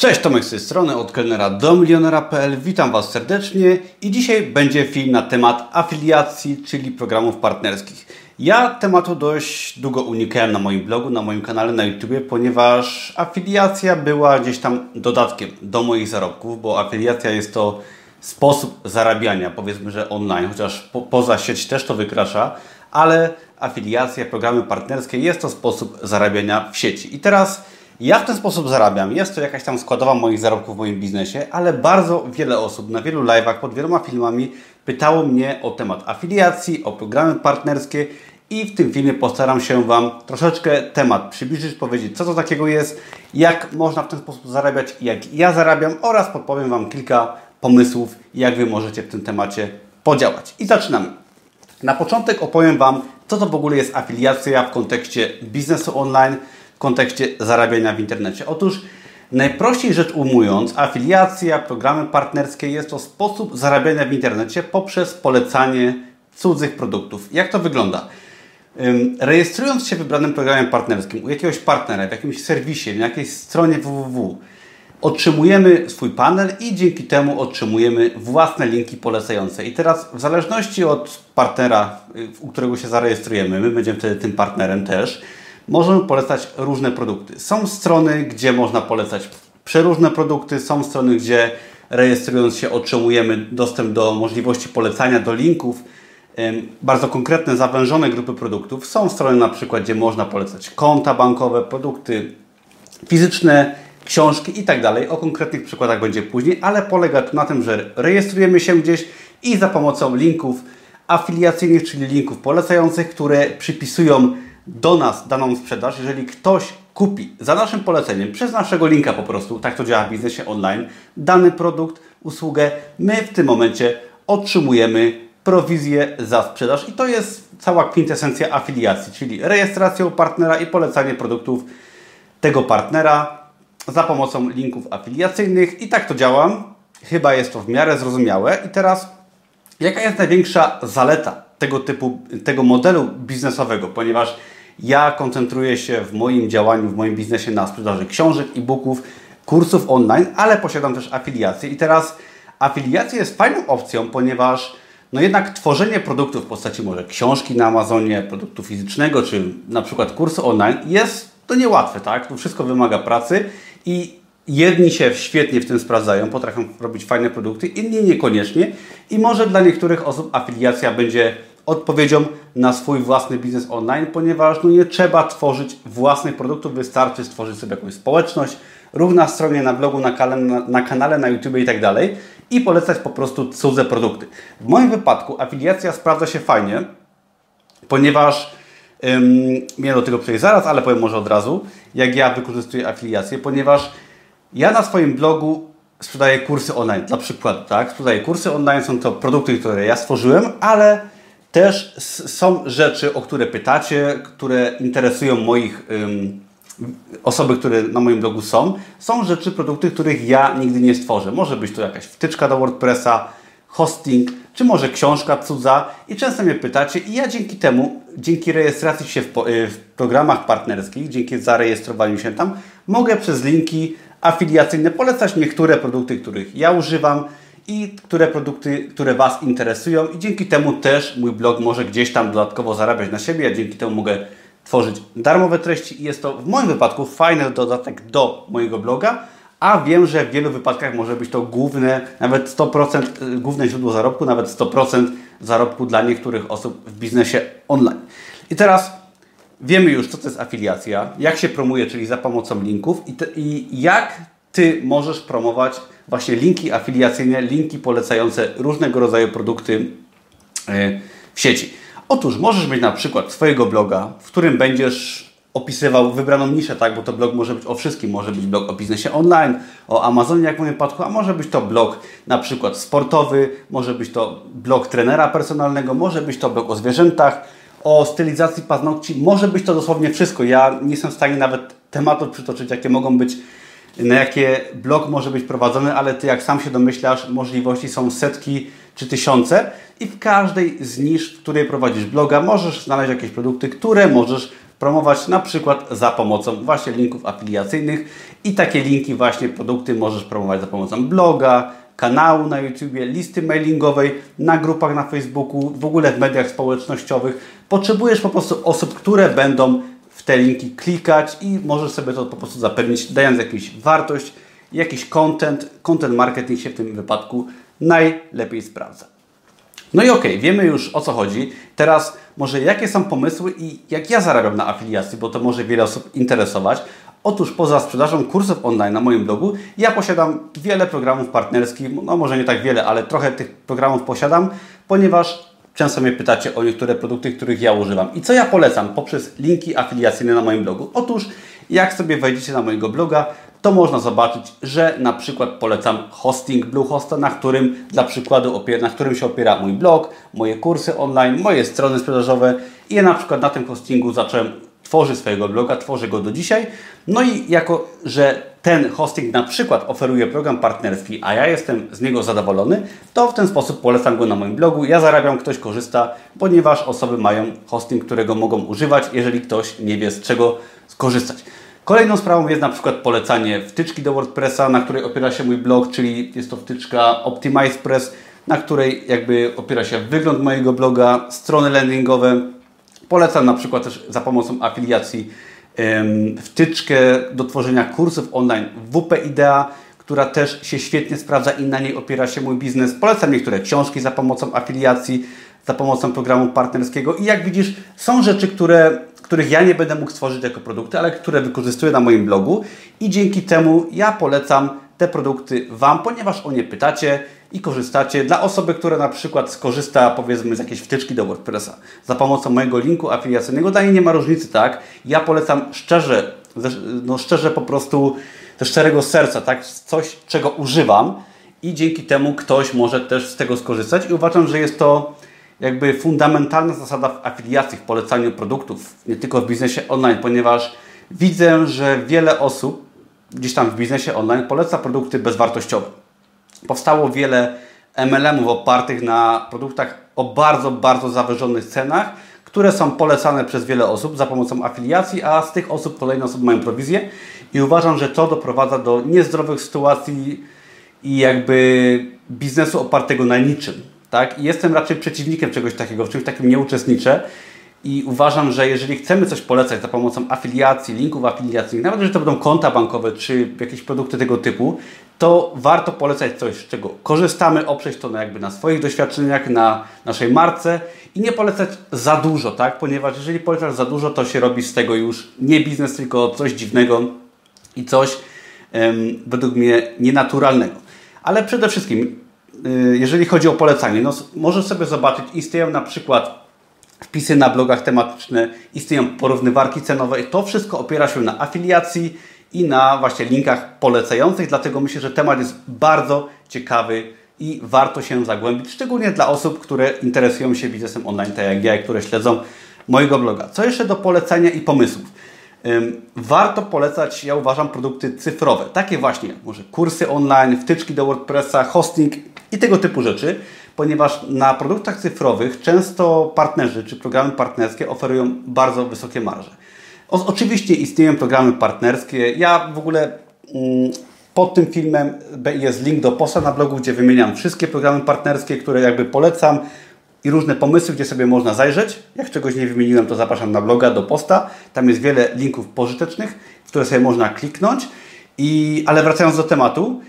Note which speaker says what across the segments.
Speaker 1: Cześć, Tomek z tej strony, od kelnera do milionera.pl. Witam Was serdecznie i dzisiaj będzie film na temat afiliacji, czyli programów partnerskich. Ja tematu dość długo unikałem na moim blogu, na moim kanale na YouTube, ponieważ afiliacja była gdzieś tam dodatkiem do moich zarobków, bo afiliacja jest to sposób zarabiania, powiedzmy, że online, chociaż po, poza sieć też to wykracza, ale afiliacja, programy partnerskie jest to sposób zarabiania w sieci. I teraz ja w ten sposób zarabiam. Jest to jakaś tam składowa moich zarobków w moim biznesie, ale bardzo wiele osób na wielu live'ach pod wieloma filmami pytało mnie o temat afiliacji, o programy partnerskie i w tym filmie postaram się Wam troszeczkę temat przybliżyć, powiedzieć co to takiego jest, jak można w ten sposób zarabiać, jak ja zarabiam oraz podpowiem Wam kilka pomysłów, jak Wy możecie w tym temacie podziałać. I zaczynamy. Na początek opowiem Wam, co to w ogóle jest afiliacja w kontekście biznesu online, kontekście zarabiania w internecie. Otóż najprościej rzecz ujmując, afiliacja, programy partnerskie jest to sposób zarabiania w internecie poprzez polecanie cudzych produktów. Jak to wygląda? Rejestrując się w wybranym programie partnerskim u jakiegoś partnera, w jakimś serwisie, na jakiejś stronie www, otrzymujemy swój panel i dzięki temu otrzymujemy własne linki polecające. I teraz w zależności od partnera, u którego się zarejestrujemy, my będziemy wtedy tym partnerem też, możemy polecać różne produkty. Są strony, gdzie można polecać przeróżne produkty, są strony, gdzie rejestrując się otrzymujemy dostęp do możliwości polecania, do linków, bardzo konkretne, zawężone grupy produktów. Są strony na przykład, gdzie można polecać konta bankowe, produkty fizyczne, książki i tak dalej. O konkretnych przykładach będzie później, ale polega to na tym, że rejestrujemy się gdzieś i za pomocą linków afiliacyjnych, czyli linków polecających, które przypisują do nas daną sprzedaż. Jeżeli ktoś kupi za naszym poleceniem, przez naszego linka po prostu, tak to działa w biznesie online, dany produkt, usługę, my w tym momencie otrzymujemy prowizję za sprzedaż i to jest cała kwintesencja afiliacji, czyli rejestracją partnera i polecanie produktów tego partnera za pomocą linków afiliacyjnych i tak to działa. Chyba jest to w miarę zrozumiałe. I teraz, jaka jest największa zaleta tego typu, tego modelu biznesowego, ponieważ ja koncentruję się w moim działaniu, w moim biznesie na sprzedaży książek, e-booków, kursów online, ale posiadam też afiliację. I teraz afiliacja jest fajną opcją, ponieważ no jednak tworzenie produktów w postaci może książki na Amazonie, produktu fizycznego, czy na przykład kursu online jest to niełatwe, tak? To wszystko wymaga pracy i jedni się świetnie w tym sprawdzają, potrafią robić fajne produkty, inni niekoniecznie i może dla niektórych osób afiliacja będzie odpowiedzią na swój własny biznes online, ponieważ no nie trzeba tworzyć własnych produktów, wystarczy stworzyć sobie jakąś społeczność, ruch na stronie, na blogu, na, kanale, na, na kanale, na YouTube i tak dalej i polecać po prostu cudze produkty. W moim wypadku afiliacja sprawdza się fajnie, ponieważ Miałem do tego przejść zaraz, ale powiem może od razu, jak ja wykorzystuję afiliację, ponieważ ja na swoim blogu sprzedaję kursy online, dla przykładu, tak? Sprzedaję kursy online, są to produkty, które ja stworzyłem, ale też są rzeczy, o które pytacie, które interesują moich um, osoby, które na moim blogu są. Są rzeczy, produkty, których ja nigdy nie stworzę. Może być to jakaś wtyczka do WordPressa, hosting, czy może książka cudza i często mnie pytacie i ja dzięki temu, dzięki rejestracji się w, y, w, programach partnerskich, dzięki zarejestrowaniu się tam, mogę przez linki afiliacyjne polecać niektóre produkty, których ja używam i które produkty, które Was interesują. I dzięki temu też mój blog może gdzieś tam dodatkowo zarabiać na siebie, ja dzięki temu mogę tworzyć darmowe treści i jest to w moim wypadku fajny dodatek do mojego bloga, a wiem, że w wielu wypadkach może być to główne, nawet 100%, y, główne źródło zarobku, nawet 100% zarobku dla niektórych osób w biznesie online. I teraz wiemy już, co to jest afiliacja, jak się promuje, czyli za pomocą linków. I, te, i jak Ty możesz promować właśnie linki afiliacyjne, linki polecające różnego rodzaju produkty y, w sieci. Otóż możesz mieć na przykład swojego bloga, w którym będziesz opisywał wybraną niszę, tak, bo to blog może być o wszystkim, może być blog o biznesie online, o Amazonie jak w moim przypadku, a może być to blog na przykład sportowy, może być to blog trenera personalnego, może być to blog o zwierzętach, o stylizacji paznokci, może być to dosłownie wszystko. Ja nie jestem w stanie nawet tematów przytoczyć, jakie mogą być, na jakie blog może być prowadzony, ale Ty jak sam się domyślasz, możliwości są setki czy tysiące i w każdej z nisz, w której prowadzisz bloga, możesz znaleźć jakieś produkty, które możesz promować na przykład za pomocą właśnie linków afiliacyjnych i takie linki właśnie produkty możesz promować za pomocą bloga, kanału na YouTube, listy mailingowej, na grupach na Facebooku, w ogóle w mediach społecznościowych. Potrzebujesz po prostu osób, które będą te linki klikać i możesz sobie to po prostu zapewnić, dając jakąś wartość, jakiś content. Content marketing się w tym wypadku najlepiej sprawdza. No i okej, okay, wiemy już o co chodzi. Teraz może jakie są pomysły i jak ja zarabiam na afiliacji, bo to może wiele osób interesować. Otóż poza sprzedażą kursów online na moim blogu, ja posiadam wiele programów partnerskich, no może nie tak wiele, ale trochę tych programów posiadam, ponieważ często mnie pytacie o niektóre produkty, których ja używam. I co ja polecam poprzez linki afiliacyjne na moim blogu? Otóż jak sobie wejdziecie na mojego bloga, to można zobaczyć, że na przykład polecam hosting Bluehosta, na którym dla przykładu na którym się opiera mój blog, moje kursy online, moje strony sprzedażowe i ja na przykład na tym hostingu zacząłem tworzyć swojego bloga, tworzę go do dzisiaj. No i jako, że ten hosting na przykład oferuje program partnerski, a ja jestem z niego zadowolony, to w ten sposób polecam go na moim blogu. Ja zarabiam, ktoś korzysta, ponieważ osoby mają hosting, którego mogą używać, jeżeli ktoś nie wie z czego skorzystać. Kolejną sprawą jest na przykład polecanie wtyczki do WordPressa, na której opiera się mój blog, czyli jest to wtyczka OptimizePress, na której jakby opiera się wygląd mojego bloga, strony landingowe. Polecam na przykład też za pomocą afiliacji wtyczkę do tworzenia kursów online WP Idea, która też się świetnie sprawdza i na niej opiera się mój biznes. Polecam niektóre książki za pomocą afiliacji, za pomocą programu partnerskiego i jak widzisz, są rzeczy, które których ja nie będę mógł stworzyć jako produkty, ale które wykorzystuję na moim blogu i dzięki temu ja polecam te produkty Wam, ponieważ o nie pytacie i korzystacie. Dla osoby, która na przykład skorzysta powiedzmy z jakiejś wtyczki do WordPressa za pomocą mojego linku afiliacyjnego, dla niej nie ma różnicy, tak? Ja polecam szczerze, no szczerze po prostu ze szczerego serca, tak? Coś, czego używam i dzięki temu ktoś może też z tego skorzystać i uważam, że jest to jakby fundamentalna zasada w afiliacji, w polecaniu produktów, nie tylko w biznesie online, ponieważ widzę, że wiele osób gdzieś tam w biznesie online poleca produkty bezwartościowe. Powstało wiele MLM-ów opartych na produktach o bardzo, bardzo zawyżonych cenach, które są polecane przez wiele osób za pomocą afiliacji, a z tych osób kolejne osoby mają prowizję i uważam, że to doprowadza do niezdrowych sytuacji i jakby biznesu opartego na niczym. Tak? I jestem raczej przeciwnikiem czegoś takiego, w czymś takim nie uczestniczę. I uważam, że jeżeli chcemy coś polecać za pomocą afiliacji, linków afiliacyjnych, nawet jeżeli to będą konta bankowe czy jakieś produkty tego typu, to warto polecać coś, z czego korzystamy, oprzeć to na, jakby na swoich doświadczeniach, na naszej marce i nie polecać za dużo, tak? Ponieważ jeżeli polecasz za dużo, to się robi z tego już nie biznes, tylko coś dziwnego i coś według mnie nienaturalnego. Ale przede wszystkim Y, jeżeli chodzi o polecanie, no, możesz sobie zobaczyć, istnieją na przykład wpisy na blogach tematyczne, istnieją porównywarki cenowe i to wszystko opiera się na afiliacji i na właśnie linkach polecających, dlatego myślę, że temat jest bardzo ciekawy i warto się zagłębić, szczególnie dla osób, które interesują się biznesem online, tak jak ja, które śledzą mojego bloga. Co jeszcze do polecenia i pomysłów? Warto polecać, ja uważam, produkty cyfrowe. Takie właśnie, może kursy online, wtyczki do WordPressa, hosting i tego typu rzeczy, ponieważ na produktach cyfrowych często partnerzy czy programy partnerskie oferują bardzo wysokie marże. O, oczywiście istnieją programy partnerskie. Ja w ogóle mm, pod tym filmem jest link do posta na blogu, gdzie wymieniam wszystkie programy partnerskie, które jakby polecam i różne pomysły, gdzie sobie można zajrzeć. Jak czegoś nie wymieniłem, to zapraszam na bloga, do posta. Tam jest wiele linków pożytecznych, w które sobie można kliknąć. I, ale wracając do tematu,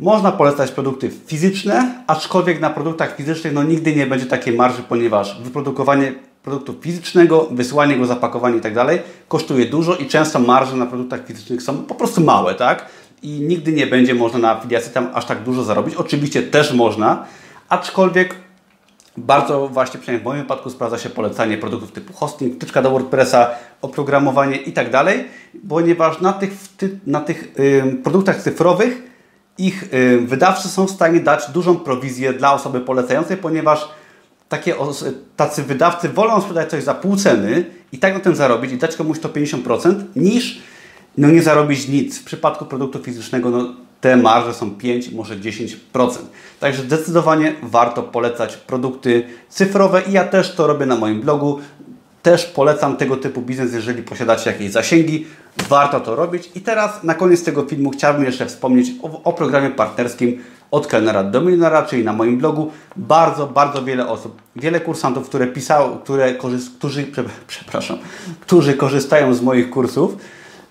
Speaker 1: można polecać produkty fizyczne, aczkolwiek na produktach fizycznych no, nigdy nie będzie takiej marży, ponieważ wyprodukowanie produktu fizycznego, wysłanie go, zapakowanie i tak dalej kosztuje dużo i często marże na produktach fizycznych są po prostu małe, tak? I nigdy nie będzie można na afiliacji tam aż tak dużo zarobić. Oczywiście też można, aczkolwiek bardzo właśnie, przynajmniej w moim wypadku, sprawdza się polecanie produktów typu hosting, wtyczka do WordPressa, oprogramowanie i tak dalej, ponieważ na tych, na tych produktach cyfrowych ich wydawcy są w stanie dać dużą prowizję dla osoby polecającej, ponieważ takie tacy wydawcy wolą sprzedać coś za pół ceny i tak na tym zarobić i dać komuś to 50% niż no nie zarobić nic. W przypadku produktu fizycznego no, te marże są 5, może 10%. Także zdecydowanie warto polecać produkty cyfrowe i ja też to robię na moim blogu. Też polecam tego typu biznes, jeżeli posiadacie jakieś zasięgi. Warto to robić. I teraz na koniec tego filmu chciałbym jeszcze wspomnieć o, o programie partnerskim od kelnera do milionera, czyli na moim blogu. Bardzo, bardzo wiele osób, wiele kursantów, które pisało, które którzy, przepraszam, którzy korzystają z moich kursów,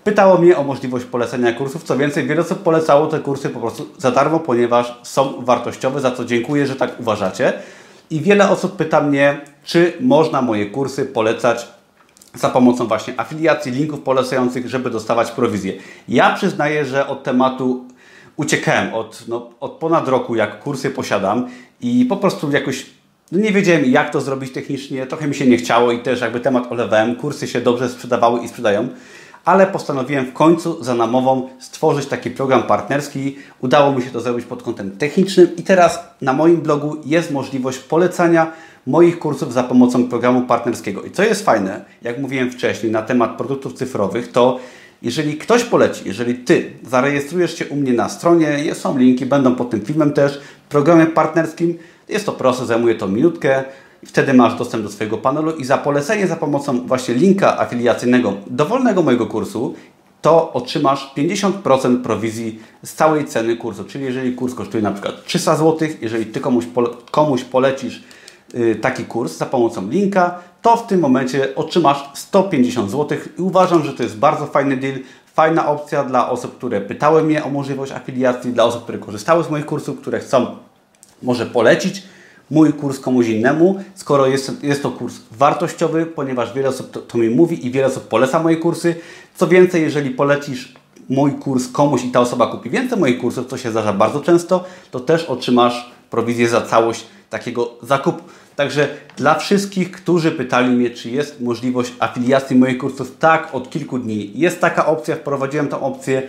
Speaker 1: pytało mnie o możliwość polecenia kursów. Co więcej, wiele osób polecało te kursy po prostu za darmo, ponieważ są wartościowe, za co dziękuję, że tak uważacie. I wiele osób pyta mnie, czy można moje kursy polecać za pomocą właśnie afiliacji, linków polecających, żeby dostawać prowizję. Ja przyznaję, że od tematu uciekałem od, no, od ponad roku, jak kursy posiadam i po prostu jakoś no nie wiedziałem, jak to zrobić technicznie, trochę mi się nie chciało i też jakby temat olewałem. Kursy się dobrze sprzedawały i sprzedają ale postanowiłem w końcu za namową stworzyć taki program partnerski. Udało mi się to zrobić pod kątem technicznym i teraz na moim blogu jest możliwość polecania moich kursów za pomocą programu partnerskiego. I co jest fajne, jak mówiłem wcześniej na temat produktów cyfrowych, to jeżeli ktoś poleci, jeżeli Ty zarejestrujesz się u mnie na stronie, są linki, będą pod tym filmem też, programie partnerskim, jest to proste, zajmuje to minutkę, wtedy masz dostęp do swojego panelu i za polecenie za pomocą właśnie linka afiliacyjnego dowolnego mojego kursu to otrzymasz 50% prowizji z całej ceny kursu. Czyli jeżeli kurs kosztuje na przykład 300 zł, jeżeli Ty komuś, pole, komuś polecisz yy, taki kurs za pomocą linka, to w tym momencie otrzymasz 150 zł i uważam, że to jest bardzo fajny deal, fajna opcja dla osób, które pytały mnie o możliwość afiliacji, dla osób, które korzystały z moich kursów, które chcą może polecić mój kurs komuś innemu, skoro jest, jest to kurs wartościowy, ponieważ wiele osób to, to mi mówi i wiele osób poleca moje kursy. Co więcej, jeżeli polecisz mój kurs komuś i ta osoba kupi więcej moich kursów, co się zdarza bardzo często, to też otrzymasz prowizję za całość takiego zakupu. Także dla wszystkich, którzy pytali mnie, czy jest możliwość afiliacji moich kursów, tak, od kilku dni jest taka opcja, wprowadziłem tę opcję.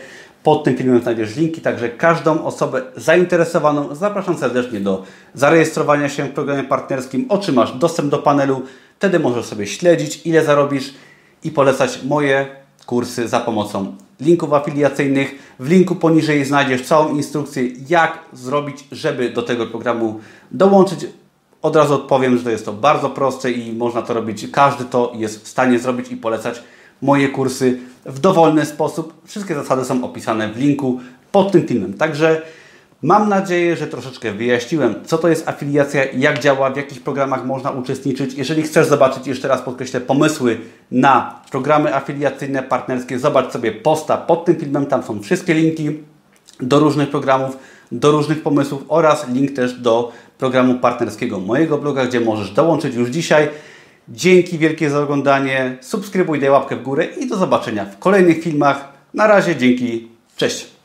Speaker 1: Pod tym filmem znajdziesz linki, także każdą osobę zainteresowaną zapraszam serdecznie do zarejestrowania się w programie partnerskim. Otrzymasz dostęp do panelu, wtedy możesz sobie śledzić, ile zarobisz i polecać moje kursy za pomocą linków afiliacyjnych. W linku poniżej znajdziesz całą instrukcję, jak zrobić, żeby do tego programu dołączyć. Od razu odpowiem, że to jest to bardzo proste i można to robić. Każdy to jest w stanie zrobić i polecać moje kursy w dowolny sposób. Wszystkie zasady są opisane w linku pod tym filmem. Także mam nadzieję, że troszeczkę wyjaśniłem, co to jest afiliacja, jak działa, w jakich programach można uczestniczyć. Jeżeli chcesz zobaczyć, jeszcze raz podkreślę, pomysły na programy afiliacyjne, partnerskie, zobacz sobie posta pod tym filmem. Tam są wszystkie linki do różnych programów, do różnych pomysłów oraz link też do programu partnerskiego mojego bloga, gdzie możesz dołączyć już dzisiaj. Dzięki wielkie za oglądanie. Subskrybuj, daj łapkę w górę i do zobaczenia w kolejnych filmach. Na razie, dzięki, cześć.